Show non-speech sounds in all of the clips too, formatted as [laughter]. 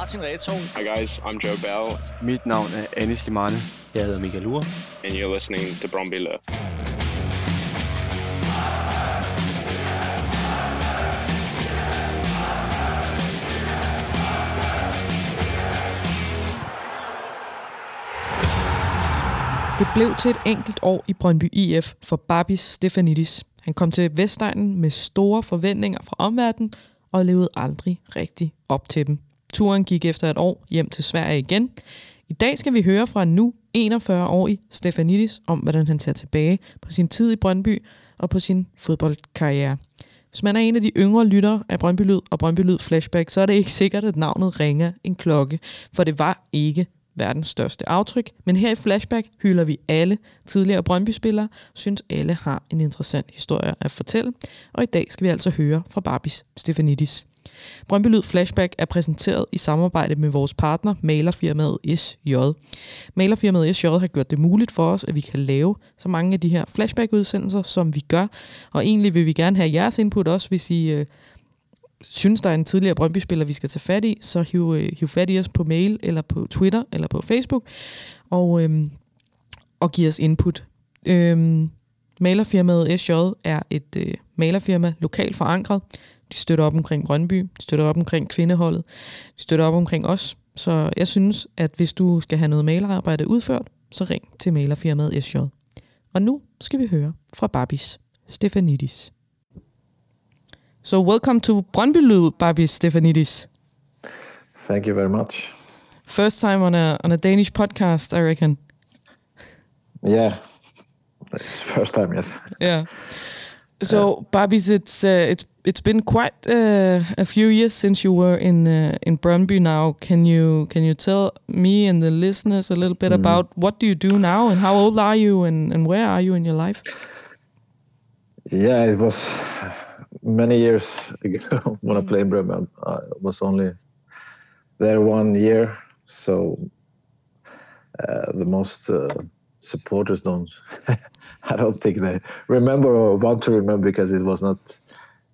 Martin Reto. Hi guys, I'm Joe Bell. Mit navn er Anis Limane. Jeg hedder Michael Ure. And you're listening to Bromby Love. Det blev til et enkelt år i Brøndby IF for Babis Stefanidis. Han kom til Vestegnen med store forventninger fra omverdenen og levede aldrig rigtig op til dem. Turen gik efter et år hjem til Sverige igen. I dag skal vi høre fra nu 41-årig Stefanidis om, hvordan han ser tilbage på sin tid i Brøndby og på sin fodboldkarriere. Hvis man er en af de yngre lyttere af Brøndby Lyd og Brøndby Lyd Flashback, så er det ikke sikkert, at navnet ringer en klokke, for det var ikke verdens største aftryk. Men her i Flashback hylder vi alle tidligere Brøndby-spillere, synes alle har en interessant historie at fortælle. Og i dag skal vi altså høre fra Barbis Stefanidis. Brøndby Lyd Flashback er præsenteret i samarbejde med vores partner, malerfirmaet SJ. Malerfirmaet SJ har gjort det muligt for os, at vi kan lave så mange af de her flashback-udsendelser, som vi gør. Og egentlig vil vi gerne have jeres input også, hvis I øh, synes, der er en tidligere Brøndby-spiller, vi skal tage fat i, så hiv, øh, hiv fat i os på mail, eller på Twitter, eller på Facebook, og, øhm, og giv os input. Øhm, malerfirmaet SJ er et øh, malerfirma, lokalt forankret. De støtter op omkring Brøndby, de støtter op omkring kvindeholdet, de støtter op omkring os. Så jeg synes, at hvis du skal have noget malerarbejde udført, så ring til malerfirmaet SJ. Og nu skal vi høre fra Babis Stefanidis. So welcome to Brøndby Babis Stefanidis. Thank you very much. First time on a on a Danish podcast, I reckon. Yeah, it's first time, yes. Yeah. So, Babis, it's uh, it's it's been quite uh, a few years since you were in uh, in Brøndby. Now, can you can you tell me and the listeners a little bit mm. about what do you do now and how old are you and and where are you in your life? Yeah, it was many years [laughs] ago when mm. I played in Bremen. I was only there one year, so uh, the most uh, supporters don't. [laughs] I don't think they remember or want to remember because it was not.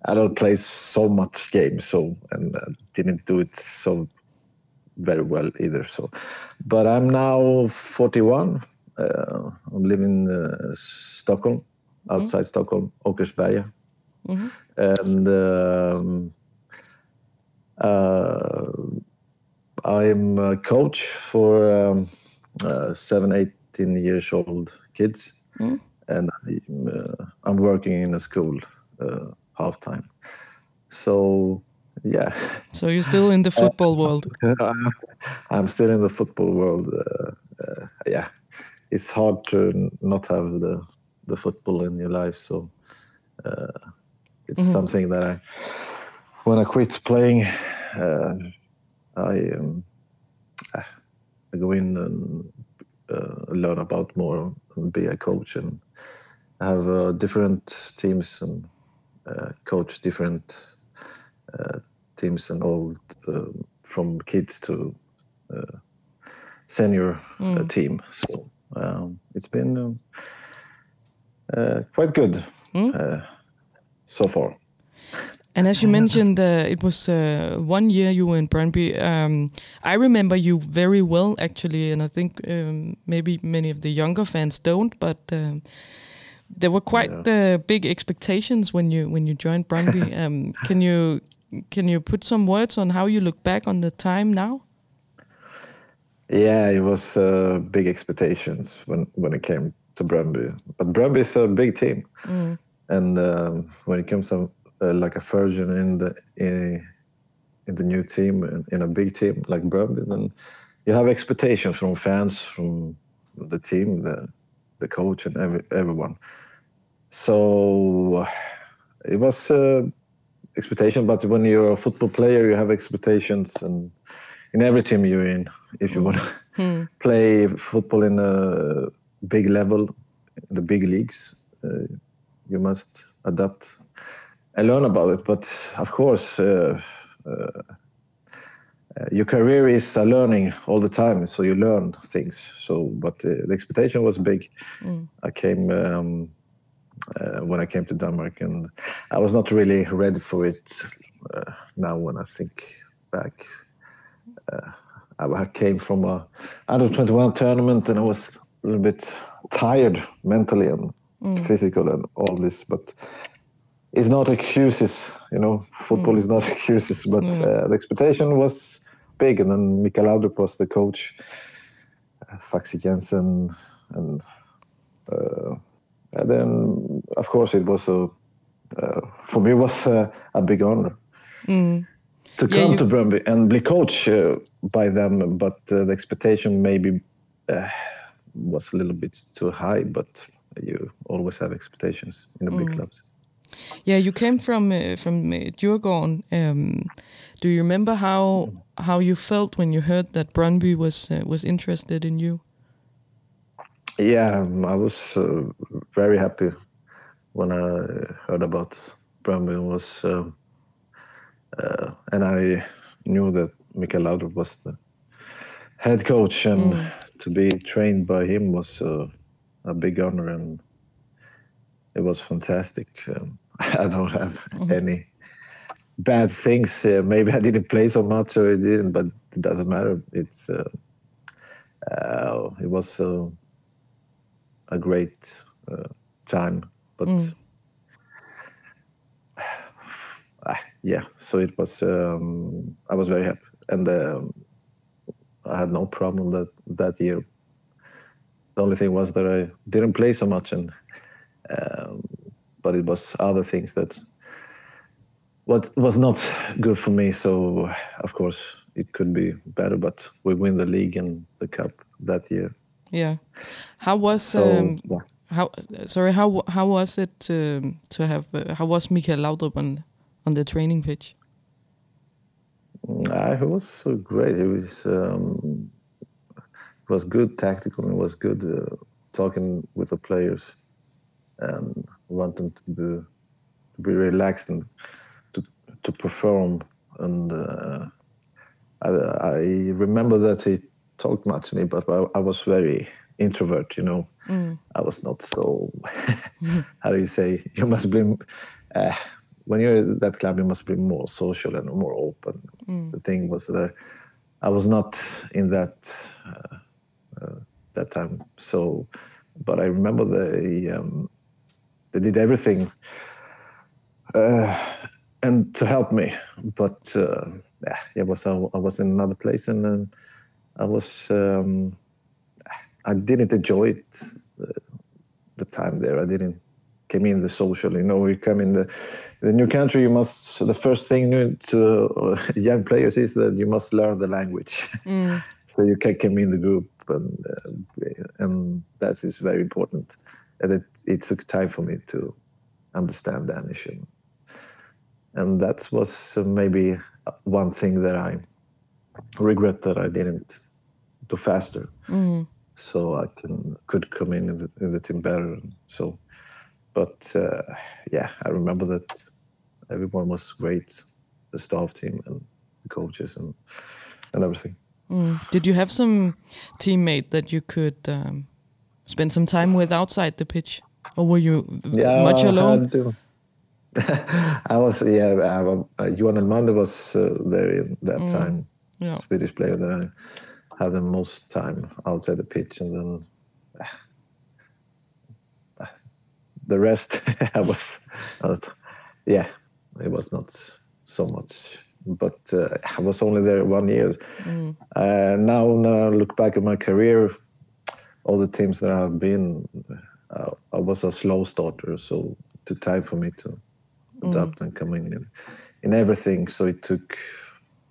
I don't play so much games, so and uh, didn't do it so very well either. So, but I'm now 41. Uh, I'm living in uh, Stockholm, outside mm. Stockholm, Åkersberga. Mm-hmm. And um, uh, I'm a coach for um, uh, seven, 18 years old kids. Mm. And I'm, uh, I'm, working in a school uh, half time. So, yeah. So you're still in the football world? [laughs] I'm still in the football world. Uh, yeah. It's hard to not have the, the football in your life. So, uh, it's mm-hmm. something that I, when I quit playing, uh, I, um, I go in and uh, learn about more and be a coach and have uh, different teams and uh, coach different uh, teams and all um, from kids to uh, senior mm. team. So um, it's been um, quite good. Mm so far. And as you mentioned, uh, it was uh, one year you were in Brøndby. Um, I remember you very well, actually, and I think um, maybe many of the younger fans don't. But um, there were quite yeah. uh, big expectations when you when you joined Brøndby. [laughs] Um, can you can you put some words on how you look back on the time now? Yeah, it was uh, big expectations when when it came to Brøndby. But Brøndby is a big team. Mm and um, when it comes to uh, like a version in the in, in the new team in, in a big team like Brøndby, then you have expectations from fans, from the team, the the coach, and every, everyone. So it was uh, expectation, but when you're a football player, you have expectations, and in every team you're in, if you want to hmm. [laughs] play football in a big level, the big leagues. Uh, you must adapt and learn about it. But of course, uh, uh, your career is learning all the time, so you learn things. So, but uh, the expectation was big. Mm. I came um, uh, when I came to Denmark, and I was not really ready for it. Uh, now, when I think back, uh, I came from a under 21 tournament and I was a little bit tired mentally and mm. physical and all this, but it's not excuses. You know, football mm. is not [laughs] excuses, but mm. uh, the expectation was big. And then Mikael Laudrup was the coach, uh, Faxe Jensen, and, uh, and then of course it was a uh, for me was uh, a big honor. Mm to come you... to Brøndby and be coached uh, by them, but uh, the expectation maybe uh, was a little bit too high. But you always have expectations in the mm. big clubs. Yeah, you came from uh, from uh, Djurgården. Um, do you remember how how you felt when you heard that Brøndby was uh, was interested in you? Yeah, um, I was uh, very happy when I heard about Brøndby. Was um, uh, and I knew that Mikael Laudrup was the head coach, and mm. to be trained by him was uh, a big honor, and it was fantastic. Um, [laughs] I don't have mm-hmm. any bad things. Uh, maybe I didn't play so much, or I didn't, but it doesn't matter. It's uh, uh, it was uh, a great time, but. Mm [sighs] yeah, so it was. Um, I was very happy, and um, I had no problem that that year. The only thing was that I didn't play so much, and um, but it was other things that what was not good for me. So of course it could be better, but we win the league and the cup that year. Yeah, how was so, um, yeah. how sorry how how was it to to have uh, how was Mikael Laudrup on on the training pitch? Uh, it was great. It was um, it was good tactical. It was good uh, talking with the players and want them to be, to be relaxed and to to perform. And uh, I, I, remember that he talked much to me, but I, I was very introvert. You know, mm. I was not so. [laughs] [laughs] how do you say? You must be. Uh, when you're at that club, you must be more social and more open. Mm. The thing was that I was not in that uh, uh, that time. So, but I remember the um, they did everything uh, and to help me. But uh, yeah, it was I, I, was in another place and I was um, I didn't enjoy it uh, the time there. I didn't came in the social. You know, you come in the the new country. You must the first thing to uh, [laughs] young players is that you must learn the language, mm. [laughs] so you can come in the group, and uh, and that is very important. And it it took time for me to understand Danish, and, and that was maybe one thing that I regret that I didn't do faster. Mm. So I can could come in in the, in the team better. So but uh, yeah, I remember that everyone was great, the staff team and the coaches and and everything. Mm. Did you have some teammate that you could um, spend some time with outside the pitch, or were you yeah, much alone? I, [laughs] I was yeah. Uh, Johan Elmander was uh, there in that mm. time. Yeah. Swedish player that I had the most time outside the pitch, and then [sighs] the rest [laughs] I was, uh, yeah, it was not so much. But uh, I was only there one year. Mm. Uh, now, when I look back at my career, all the teams that I've been, uh, I was a slow starter, so it took time for me to adapt mm. and come in, in in everything. So it took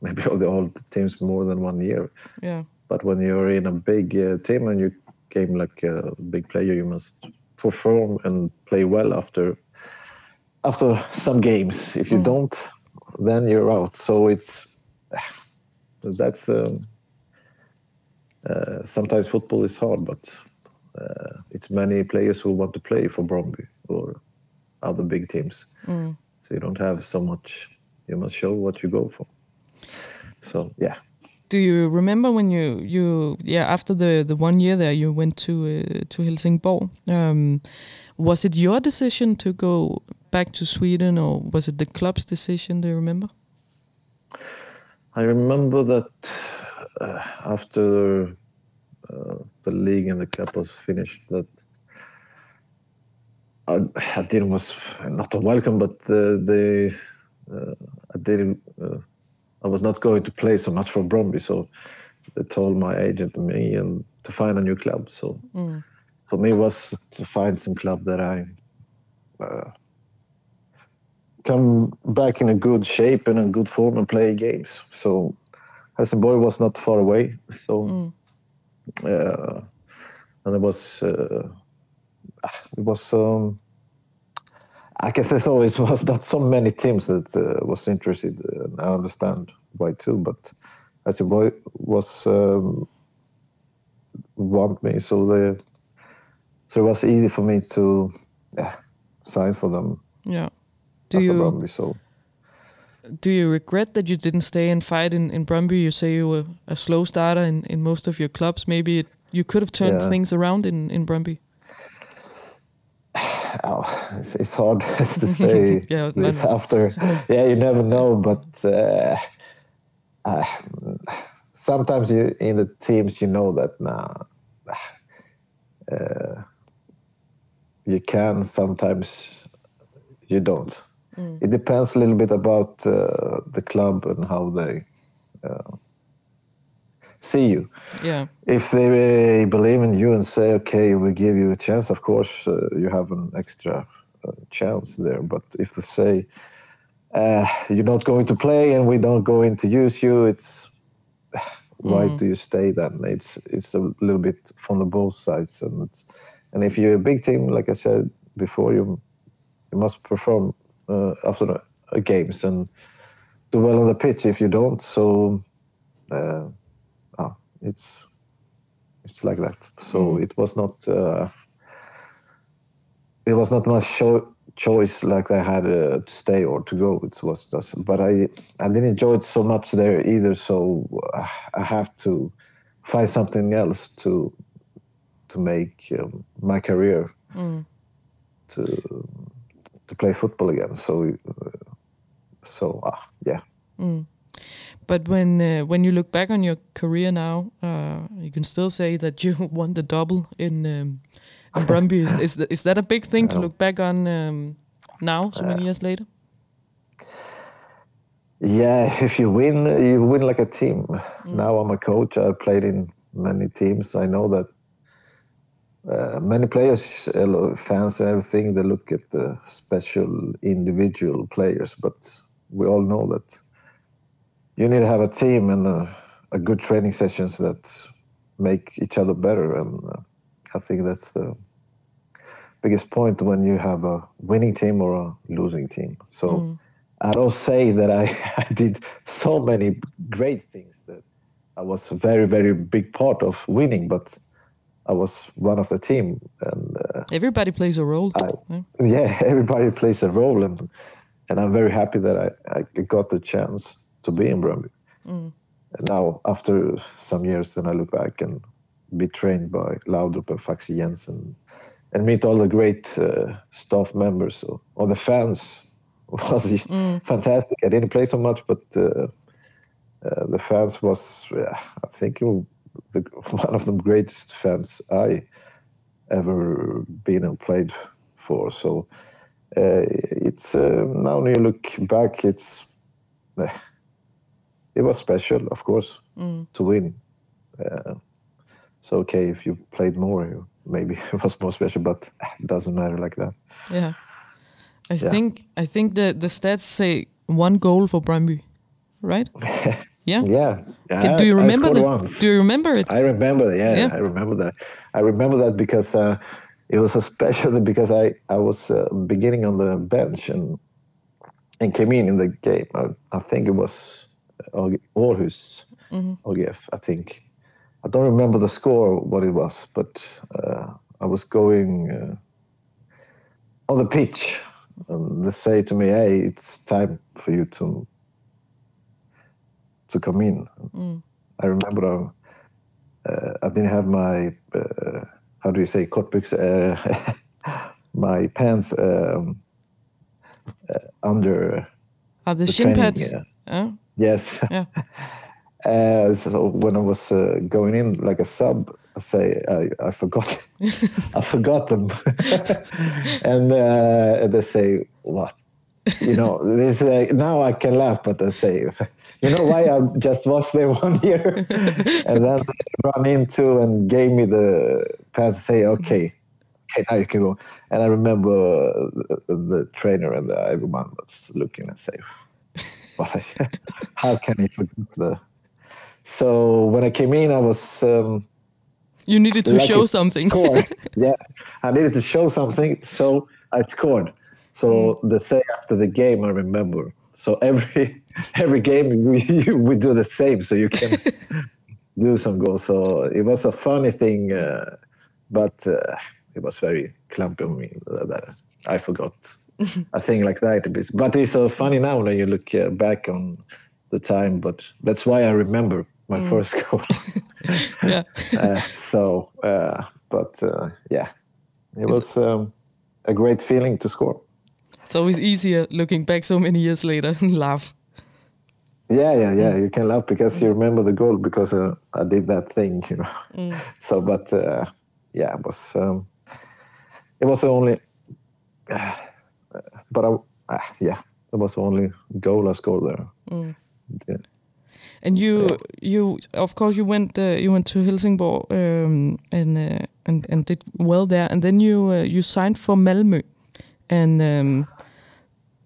maybe [laughs] all the old teams more than one year. Yeah. But when you're in a big uh, team and you came like a big player, you must perform and play well after after some games. If you mm. don't, then you're out. So it's [sighs] that's um, uh, sometimes football is hard, but uh, it's many players who want to play for Brøndby or other big teams. Mm. So you don't have so much. You must show what you go for. So yeah, do you remember when you you yeah after the the one year there you went to uh, to Helsingborg? Um, was it your decision to go back to Sweden, or was it the club's decision? Do you remember? I remember that uh, after uh, the league and the cup was finished that I, I didn't was not a welcome, but uh, they uh, I didn't uh, I was not going to play so much for Brøndby, so they told my agent and me and to find a new club. So for me, it was to find some club that I uh, come back in a good shape and a good form and play games. So Helsingborg was not far away. So uh, and it was uh, it was um, I guess so. It was not so many teams that uh, was interested. And I understand why too, but Helsingborg was um, want me, so they so it was easy for me to yeah, sign for them Yeah. Do you Brøndby. So do you regret that you didn't stay and fight in, in Brøndby? You say you were a slow starter in, in most of your clubs. Maybe it, you could have turned Yeah. things around in, in Brøndby. [sighs] oh, it's, it's hard [laughs] to [laughs] say Yeah, this after. Yeah, you never know, but uh, uh, sometimes you in the teams you know that now [sighs] uh, you can. Sometimes you don't. It depends a little bit about uh, the club and how they uh, see you Yeah. if they believe in you and say, okay, we give you a chance, of course, uh, you have an extra uh, chance there. But if they say, uh, you're not going to play and we don't going to use you, it's [sighs] why do you stay then? It's it's a little bit from the both sides, and it's and if you're a big team, like I said before, you you must perform uh, after the uh, games and do well on the pitch. If you don't, so uh, ah, it's it's like that. So it was not uh, it was not much cho- choice like I had uh, to stay or to go. It was just, but I I didn't enjoy it so much there either. So uh, I have to find something else to to make um, my career to to play football again. So uh, so ah yeah. But when uh, when you look back on your career now, uh, you can still say that you [laughs] won the double in um, in Brøndby. Is, is, th- is that a big thing to look back on um, now, so many years later? Yeah, [laughs] if you win, you win like a team. Now I'm a coach. I played in many teams. I know that uh, many players, fans, and everything, they look at the special individual players, but we all know that you need to have a team and uh, a good training sessions that make each other better. And uh, I think that's the biggest point when you have a winning team or a losing team. So. I don't say that I, [laughs] I did so many great things that I was a very, very big part of winning, but I was one of the team. And uh, Everybody plays a role. I, Yeah. [laughs] everybody plays a role. And, and I'm very happy that I, I got the chance to be in Brøndby. And now, after some years, then I look back and be trained by Laudrup and Faxe Jensen and meet all the great uh, staff members or, or the fans [laughs] was fantastic. I didn't play so much, but uh, uh, the fans was, yeah, I think, it was the, [laughs] one of the greatest fans I ever been and played for. So uh, it's uh, now when you look back, it's uh, it was special, of course, to win. Uh, so okay, if you played more, you- maybe [laughs] it was more special, but it doesn't matter like that. Yeah. I Yeah. think I think the the stats say one goal for Brøndby, right? [laughs] Yeah. Yeah. Do you remember the, once. Do you remember it? I remember, yeah, Yeah. I remember that. I remember that because uh, it was especially [laughs] because I I was uh, beginning on the bench and and came in in the game. I, I think it was Aag- Aarhus, AGF, I think. I don't remember the score what it was, but uh, I was going uh, on the pitch and they say to me, "Hey, it's time for you to to come in." I remember uh, uh, I didn't have my uh, how do you say kortbyx, uh, [laughs] my pants um, uh, under Are the the shin training, pads? yes [laughs] Yeah. [laughs] Uh, so when I was uh, going in like a sub, I say I, I forgot, I forgot them, and uh, they say what, you know, this uh, now I can laugh, but I say, you know why I just was there [laughs] one year, and then they run into and gave me the pass. Say okay, okay now you can go, and I remember the, the trainer and the, everyone was looking and say, what, how can he forget the so when I came in, I was. Um, you needed to like show something. [laughs] yeah, I needed to show something, so I scored. So the say after the game, I remember. So every [laughs] every game we [laughs] we do the same, so you can [laughs] do some goals. So it was a funny thing, uh, but uh, it was very clumpy on me that I forgot a thing like that. But it's so funny now when you look uh, back on the time. But that's why I remember my first goal. yeah. uh, so, uh, but uh, yeah, it was um, a great feeling to score. It's always easier looking back so many years later and laugh. Yeah, yeah, yeah. You can laugh because you remember the goal because uh, I did that thing, you know. [laughs] So, but uh, yeah, it was um, it was the only, [sighs] but I, uh, yeah, it was the only goal I scored there. Yeah. And you, you, of course, you went, uh, you went to Helsingborg um, and uh, and and did well there, and then you uh, you signed for Malmö, and um,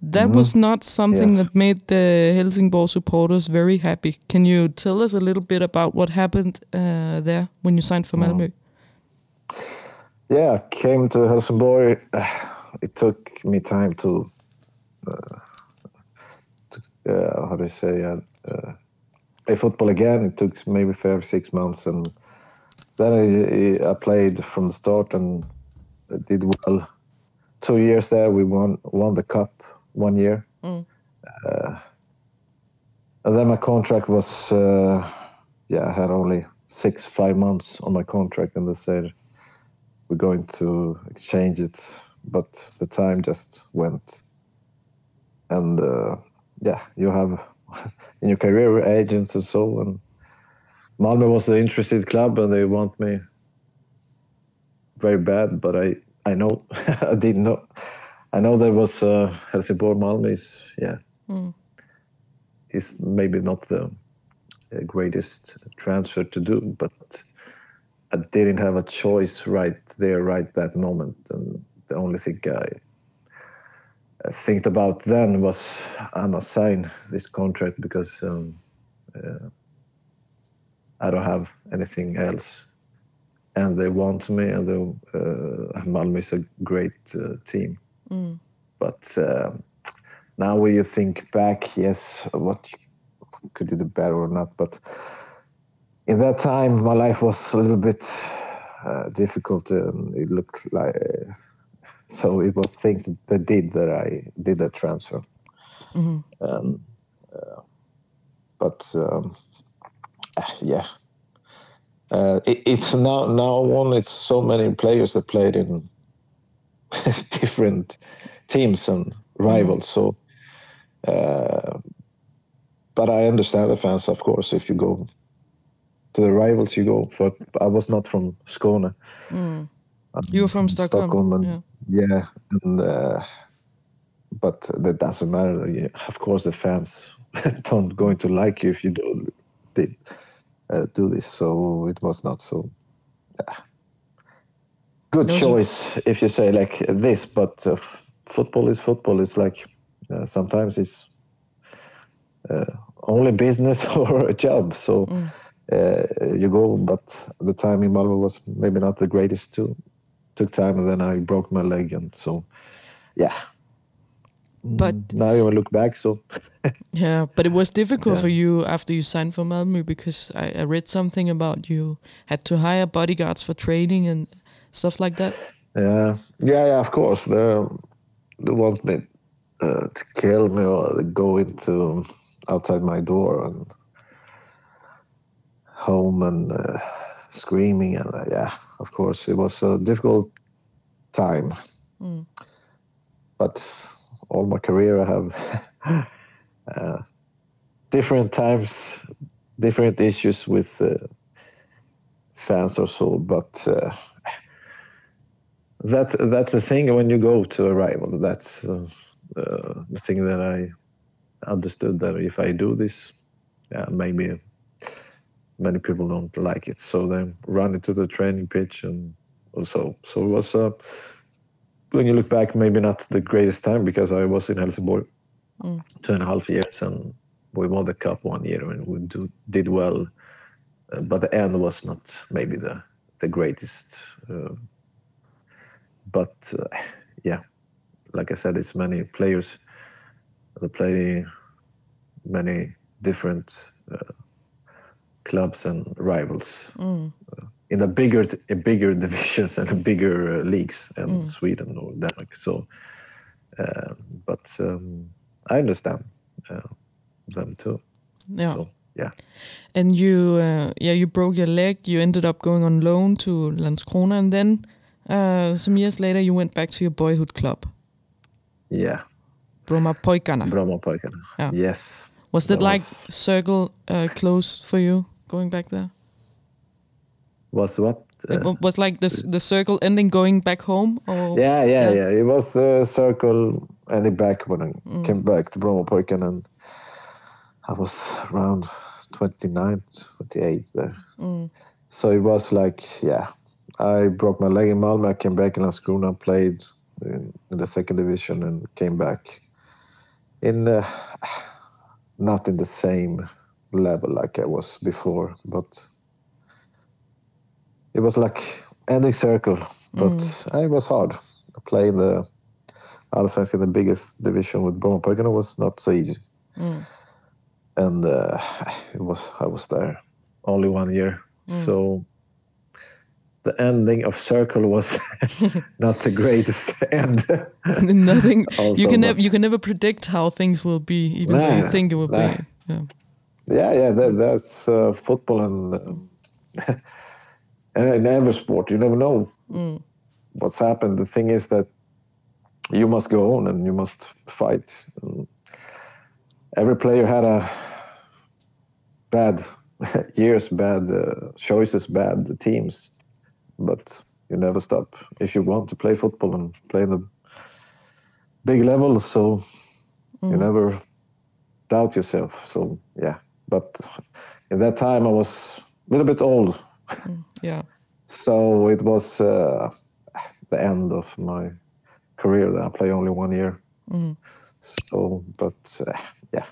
that was not something Yes. that made the Helsingborg supporters very happy. Can you tell us a little bit about what happened uh, there when you signed for Malmö? Yeah, I came to Helsingborg. [sighs] It took me time to, uh, to uh, how do you say, uh, uh, play football again. It took maybe five, six months, and then I, I played from the start and did well. Two years there, we won won the cup one year, Mm. uh, and then my contract was, uh, yeah, I had only six, five months on my contract, and they said we're going to exchange it, but the time just went. And uh, yeah, you have [laughs] in your career agents and so, on. Malmö was an interested club, and they want me very bad. But I, I know, [laughs] I didn't know. I know there was uh, Helsingborg Malmö is yeah, Mm. is maybe not the uh, greatest transfer to do, but I didn't have a choice right there, right that moment. And the only thing I think about then was I must sign this contract because um, uh, I don't have anything else. And they want me, and the, uh, Malmö is a great uh, team. But uh, now, when you think back, yes, what could you do better or not? But in that time, my life was a little bit uh, difficult. And it looked like so. It was things that did that I did that transfer. Um, uh, but um, ah, yeah, uh, it, it's now now on. It's so many players that played in [laughs] different teams and rivals. So, uh, but I understand the fans, of course. If you go to the rivals, you go. But I was not from Skåne. Um, You were from Stockholm. and, yeah. yeah, and uh, but that doesn't matter. Of course, the fans [laughs] don't going to like you if you do did uh, do this. So it was not so. yeah. Good choice if you say like this, but uh, football is football. It's like uh, sometimes it's uh, only business [laughs] or a job. So uh, you go, but the time in Malmö was maybe not the greatest too. Took time, and then I broke my leg, and so yeah. But Now you look back, so [laughs] Yeah, but it was difficult Yeah. for you after you signed for Malmö because I, I read something about you had to hire bodyguards for training and stuff like that. yeah, yeah, yeah. Of course, they they want me uh, to kill me or go into outside my door and home and uh, screaming and uh, yeah, of course, it was a difficult time. But all my career, I have [laughs] uh, different times different issues with uh, fans or so, but uh, that's that's the thing when you go to a rival. That's uh, uh, the thing that I understood that if I do this, yeah, maybe many people don't like it, so they run into the training pitch and also. So it was. Uh, when you look back, maybe not the greatest time because I was in Helsingborg Mm. two and a half years and we won the cup one year and we do, did well, uh, but the end was not maybe the the greatest. Uh, but uh, yeah, like I said, it's many players that play many different uh, clubs and rivals Mm. in the bigger bigger [laughs] divisions and bigger uh, leagues in Mm. Sweden or Denmark. So, uh, but um, I understand uh, them too. Yeah. So yeah, And you, uh, yeah, you broke your leg. You ended up going on loan to Landskrona, and then uh, some years later, you went back to your boyhood club, yeah. Broma Poikana. Brommapojkarna. Yeah. Yes. Was that that like was- circle uh, close for you going back there? Was what? Uh, wa- was like this the circle ending going back home, or yeah, yeah, yeah. yeah, It was a circle and it back when I Mm. came back to Brommapojkarna and I was around 29, 28 there. Mm. So it was like, yeah, I broke my leg in Malmö. I came back in Landskrona, played in, in the second division, and came back in uh, not in the same level like I was before, but it was like ending circle. But it was hard. Playing the Allsvenskan, the biggest division with Brommapojkarna was not so easy, Mm. and uh, it was I was there only one year, so the ending of circle was [laughs] not the greatest end. [laughs] nothing. [laughs] you can never you can never predict how things will be, even though you think it will nah. be. Yeah. yeah, yeah, that, that's uh, football and uh, and in every sport, you never know Mm. what's happened. The thing is that you must go on and you must fight. And every player had a bad years, bad uh, choices, bad teams, but you never stop if you want to play football and play in the big level. So you never doubt yourself. So yeah, but in that time I was a little bit old, Yeah. [laughs] so it was uh, the end of my career. That I play only one year. Mm. So, but uh, yeah,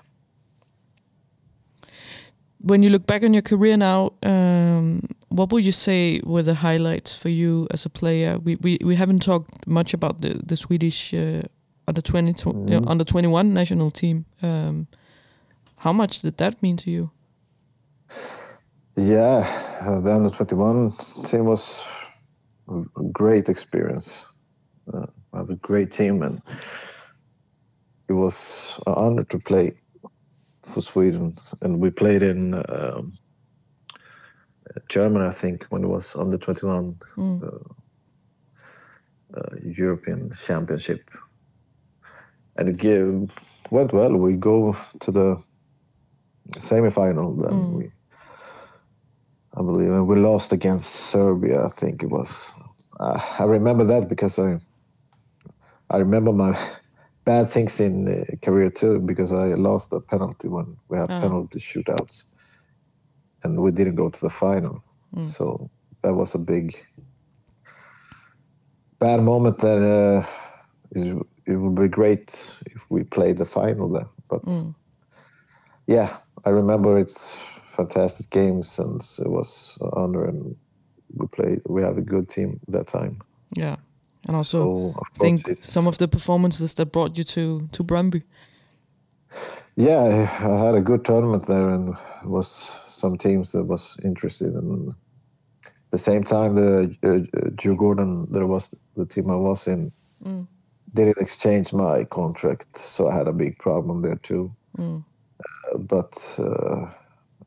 When you look back on your career now, um, what would you say were the highlights for you as a player? We we, we haven't talked much about the the Swedish uh, under twenty tw- uh, under twenty one national team. Um, how much did that mean to you? yeah. Uh, the under twenty one team was a great experience. Uh, I have a great team, and it was an honor to play for Sweden. And we played in um, Germany, I think, when it was under twenty one. Mm. uh, European Championship, and it gave, went well. We go to the semi-final. Then Mm. we, I believe, and we lost against Serbia. I think it was. Uh, I remember that because I, I remember my bad things in uh, career too because I lost a penalty when we had Oh. penalty shootouts, and we didn't go to the final. So that was a big bad moment that uh, is, it would be great if we played the final there. But Mm. yeah, I remember it's fantastic games and it was an honor and we played. We have a good team that time. Yeah, and also So I think course some of the performances that brought you to to Brøndby. Yeah, I had a good tournament there, and was some teams that was interested. And the same time, the uh, Djurgården, there was the team I was in, Mm. didn't exchange my contract, so I had a big problem there too. Mm. Uh, but uh,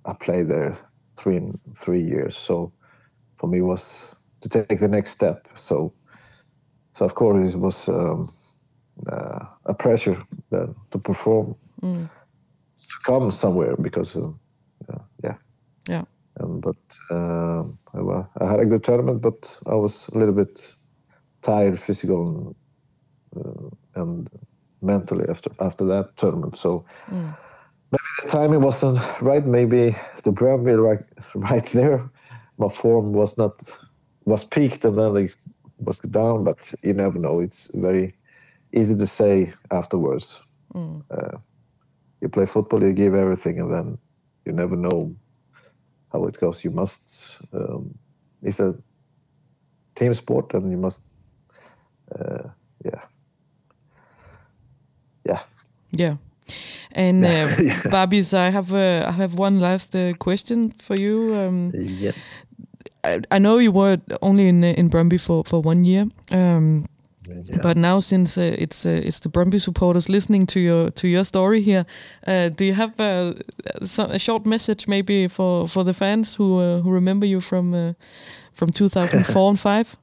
I played there three three years, so for me was to take the next step. So, so of course it was um, uh, a pressure uh, to perform Mm. to come somewhere because uh, yeah Yeah. And but um I, I had a good tournament, but I was a little bit tired, physical and, uh, and mentally after after that tournament. So maybe the timing wasn't right. Maybe the Brøndby right [laughs] right there. My form was not was peaked and then it was down, but you never know. It's very easy to say afterwards. Uh, you play football, you give everything, and then you never know how it goes. You must. Um, it's a team sport, and you must. Uh, yeah. Yeah. Yeah. And Yeah. uh, [laughs] Yeah. Babis, I have uh, I have one last uh, question for you. Um, Yeah. I, I know you were only in uh, in Brøndby for, for one year, um, yeah. but now since uh, it's uh, it's the Brøndby supporters listening to your to your story here, uh, do you have uh, some, a short message maybe for, for the fans who uh, who remember you from uh, from 2004 and five? [laughs]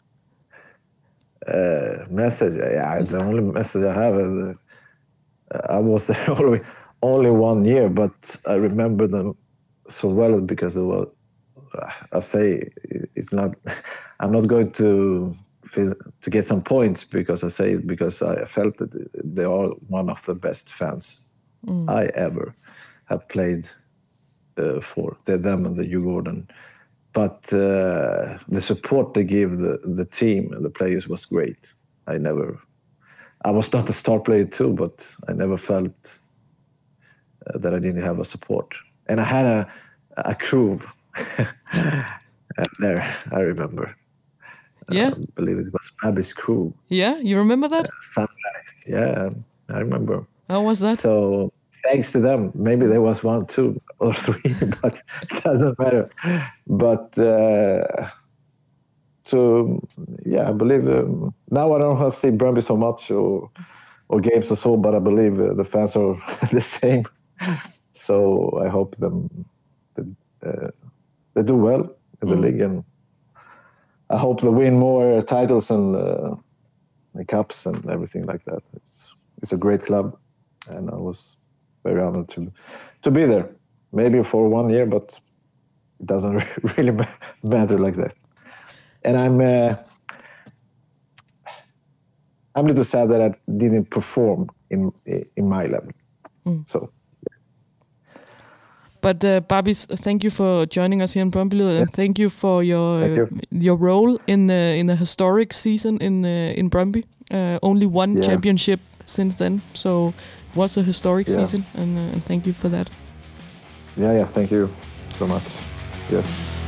uh, message. Yeah, the only message I have is uh, I was there [laughs] only only one year, but I remember them so well because they were. I say it's not. [laughs] I'm not going to to get some points because I say it because I felt that they are one of the best fans I ever have played uh, for. They're them and the Djurgården but uh, the support they give the, the team and the players was great. I never, I was not a star player too, but I never felt uh, that I didn't have a support. And I had a, a crew [laughs] there, I remember. Yeah. I believe it was Babby's crew. Yeah, you remember that? Sunrise. Yeah, I remember. How was that? So thanks to them, maybe there was one, two, or three, [laughs] but it doesn't matter. But uh, so yeah, I believe um, now I don't have seen Brøndby so much or or games or so, but I believe uh, the fans are [laughs] the same. So I hope them that, uh, they do well in the league, and I hope they win more titles and uh, the cups and everything like that. It's it's a great club, and I was very honored to to be there. Maybe for one year, but it doesn't [laughs] really matter like that. And I'm uh, I'm a little sad that I didn't perform in in my level. So But uh, Babis, thank you for joining us here in Brøndby, and thank you for your uh, you. your role in the in a historic season in uh, in Brøndby. Uh, only one Yeah. championship since then, so it was a historic Yeah. season, and, uh, and thank you for that. yeah, yeah. Thank you so much. Yes.